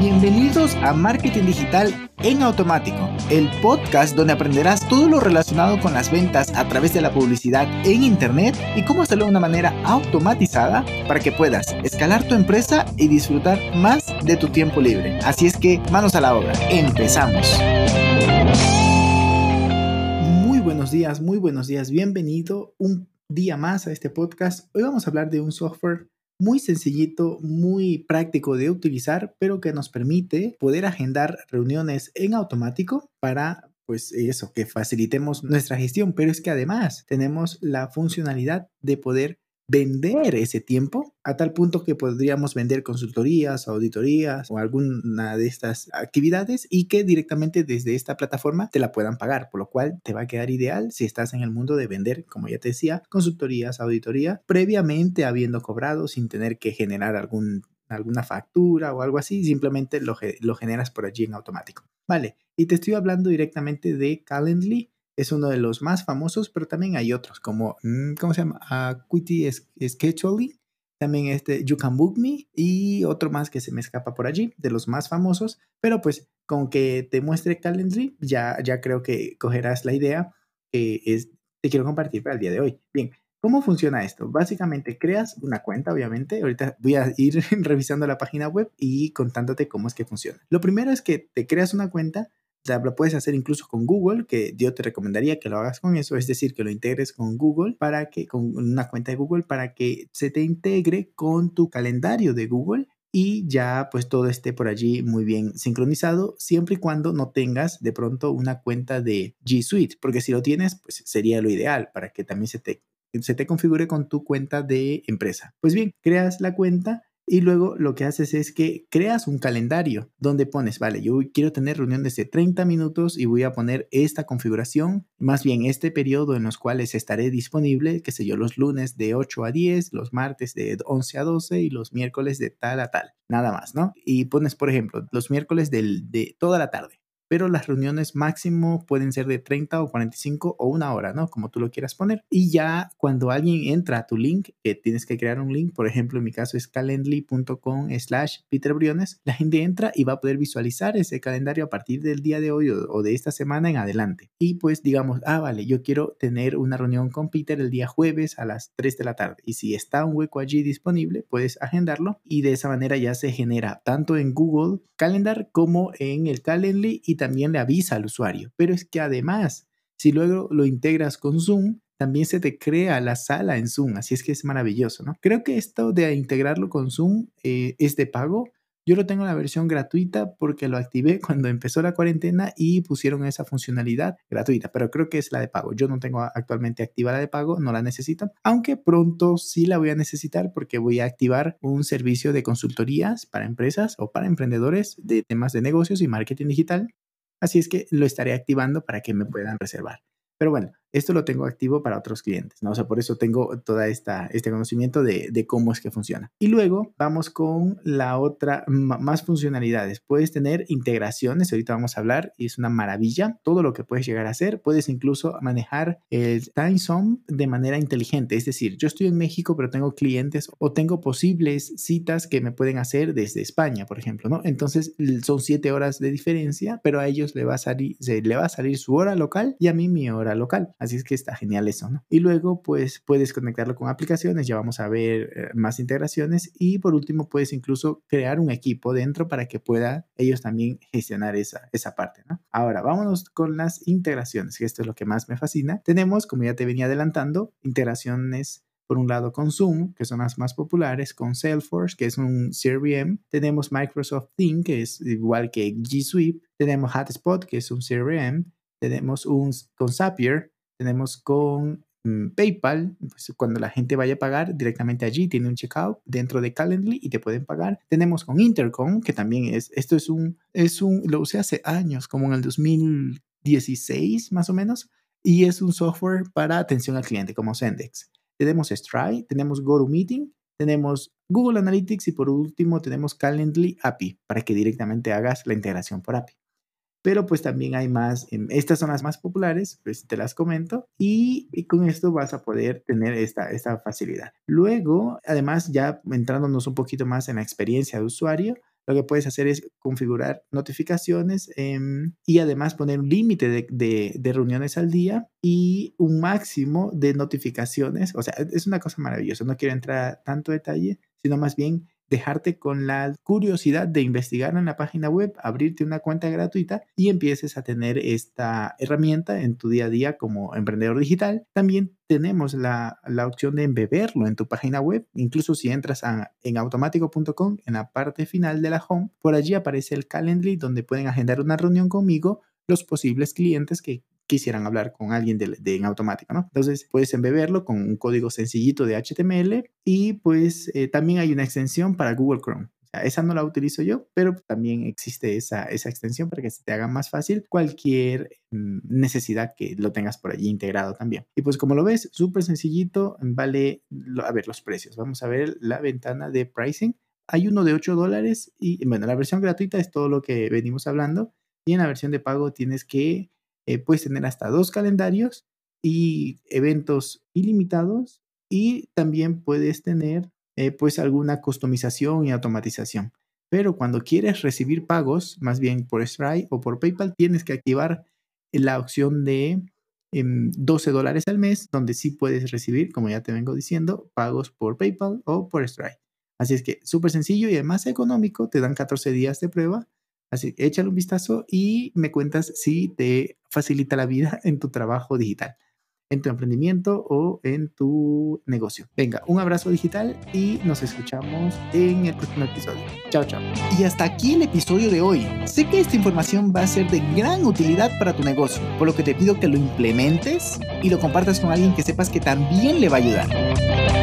Bienvenidos a Marketing Digital en Automático, el podcast donde aprenderás todo lo relacionado con las ventas a través de la publicidad en Internet y cómo hacerlo de una manera automatizada para que puedas escalar tu empresa y disfrutar más de tu tiempo libre. Así es que manos a la obra, empezamos. Muy buenos días, muy buenos días, bienvenido un día más a este podcast. Hoy vamos a hablar de un software muy sencillito, muy práctico de utilizar, pero que nos permite poder agendar reuniones en automático para pues eso, que facilitemos nuestra gestión, pero es que además tenemos la funcionalidad de poder vender ese tiempo a tal punto que podríamos vender consultorías, auditorías o alguna de estas actividades y que directamente desde esta plataforma te la puedan pagar, por lo cual te va a quedar ideal si estás en el mundo de vender, como ya te decía, consultorías, auditoría, previamente habiendo cobrado sin tener que generar algún, alguna factura o algo así, simplemente lo, lo generas por allí en automático. Vale, y te estoy hablando directamente de Calendly es uno de los más famosos, pero también hay otros como, mm, ¿cómo se llama? Acuity Scheduling, también este You Can Book Me y otro más que se me escapa por allí, de los más famosos, pero pues con que te muestre Calendly, ya, ya creo que cogerás la idea que es, te quiero compartir para el día de hoy. Bien, ¿Cómo funciona esto? Básicamente creas una cuenta, obviamente. Ahorita voy a ir revisando la página web y contándote cómo es que funciona. Lo primero es que te creas una cuenta lo puedes hacer incluso con Google, que yo te recomendaría que lo hagas con eso, es decir, que lo integres con Google para que, con una cuenta de Google, para que se te integre con tu calendario de Google y ya pues todo esté por allí muy bien sincronizado, siempre y cuando no tengas de pronto una cuenta de G Suite, porque si lo tienes, pues sería lo ideal para que también se te, se te configure con tu cuenta de empresa. Pues bien, creas la cuenta y luego lo que haces es que creas un calendario donde pones, vale, yo quiero tener reuniones de 30 minutos y voy a poner esta configuración, más bien este periodo en los cuales estaré disponible, que sé yo, los lunes de 8 a 10, los martes de 11 a 12 y los miércoles de tal a tal, nada más, ¿no? Y pones, por ejemplo, los miércoles de toda la tarde pero las reuniones máximo pueden ser de 30 o 45 o una hora, ¿no? Como tú lo quieras poner. Y ya cuando alguien entra a tu link, que tienes que crear un link, por ejemplo, en mi caso es calendly.com slash Peter Briones, la gente entra y va a poder visualizar ese calendario a partir del día de hoy o, de esta semana en adelante. Y pues digamos, ah, vale, yo quiero tener una reunión con Peter el día jueves a las 3 de la tarde. Y si está un hueco allí disponible, puedes agendarlo y de esa manera ya se genera tanto en Google Calendar como en el Calendly y también le avisa al usuario. Pero es que además, si luego lo integras con Zoom, también se te crea la sala en Zoom, así es que es maravilloso, ¿no? Creo que esto de integrarlo con Zoom eh, es de pago, yo lo tengo en la versión gratuita porque lo activé cuando empezó la cuarentena y pusieron esa funcionalidad gratuita, pero creo que es la de pago. Yo no tengo actualmente activa la de pago, no la necesito, aunque pronto sí la voy a necesitar porque voy a activar un servicio de consultorías para empresas o para emprendedores de temas de negocios y marketing digital Así es que lo estaré activando para que me puedan reservar. Pero bueno, esto lo tengo activo para otros clientes, ¿no? O sea, por eso tengo toda esta este conocimiento de, de cómo es que funciona. Y luego vamos con la otra, más funcionalidades. Puedes tener integraciones, ahorita vamos a hablar, y es una maravilla todo lo que puedes llegar a hacer. Puedes incluso manejar el time zone de manera inteligente, es decir, yo estoy en México, pero tengo clientes o tengo posibles citas que me pueden hacer desde España, por ejemplo, ¿no? Entonces son siete horas de diferencia, pero a ellos le va a salir, se, le va a salir su hora local y a mí mi hora local. Así es que está genial eso, ¿no? Y luego, pues puedes conectarlo con aplicaciones, ya vamos a ver eh, más integraciones. Y por último, puedes incluso crear un equipo dentro para que pueda ellos también gestionar esa, esa parte, ¿no? Ahora, vámonos con las integraciones, que esto es lo que más me fascina. Tenemos, como ya te venía adelantando, integraciones por un lado con Zoom, que son las más populares, con Salesforce, que es un CRM, tenemos Microsoft Teams, que es igual que G Suite, tenemos Hotspot, que es un CRM, tenemos un con Zapier, tenemos con mm, PayPal, pues cuando la gente vaya a pagar directamente allí, tiene un checkout dentro de Calendly y te pueden pagar. Tenemos con Intercom, que también es, esto es un, es un, lo usé hace años, como en el 2016 más o menos, y es un software para atención al cliente como Sendex. Tenemos Stripe, tenemos GoToMeeting, tenemos Google Analytics y por último tenemos Calendly API para que directamente hagas la integración por API pero pues también hay más, estas son las más populares, pues te las comento y, con esto vas a poder tener esta, esta facilidad. Luego, además, ya entrándonos un poquito más en la experiencia de usuario, lo que puedes hacer es configurar notificaciones em, y además poner un límite de, de, reuniones al día y un máximo de notificaciones. O sea, es una cosa maravillosa. No quiero entrar a tanto detalle, sino más bien dejarte con la curiosidad de investigar en la página web, abrirte una cuenta gratuita y empieces a tener esta herramienta en tu día a día como emprendedor digital. También tenemos la, opción de embeberlo en tu página web, incluso si entras en automático.com, en la parte final de la home, por allí aparece el Calendly donde pueden agendar una reunión conmigo los posibles clientes que quisieran hablar con alguien de, en automático, ¿no? Entonces puedes embeberlo con un código sencillito de HTML y pues eh, también hay una extensión para Google Chrome. Esa no la utilizo yo, pero también existe esa, esa extensión para que se te haga más fácil cualquier mm, necesidad que lo tengas por allí integrado también. Y pues como lo ves, súper sencillito, vale, a ver los precios. Vamos a ver la ventana de pricing. Hay uno de 8 dólares y bueno, la versión gratuita es todo lo que venimos hablando y en la versión de pago tienes que eh, puedes tener hasta dos calendarios y eventos ilimitados y también puedes tener eh, pues alguna customización y automatización. Pero cuando quieres recibir pagos, más bien por Stripe o por PayPal, tienes que activar la opción de 12 em, dólares al mes, donde sí puedes recibir, como ya te vengo diciendo, pagos por PayPal o por Stripe. Así es que súper sencillo y además económico, te dan 14 días de prueba Así, échale un vistazo y me cuentas si te facilita la vida en tu trabajo digital, en tu emprendimiento o en tu negocio. Venga, un abrazo digital y nos escuchamos en el próximo episodio. Chao, chao. Y hasta aquí el episodio de hoy. Sé que esta información va a ser de gran utilidad para tu negocio, por lo que te pido que lo implementes y lo compartas con alguien que sepas que también le va a ayudar.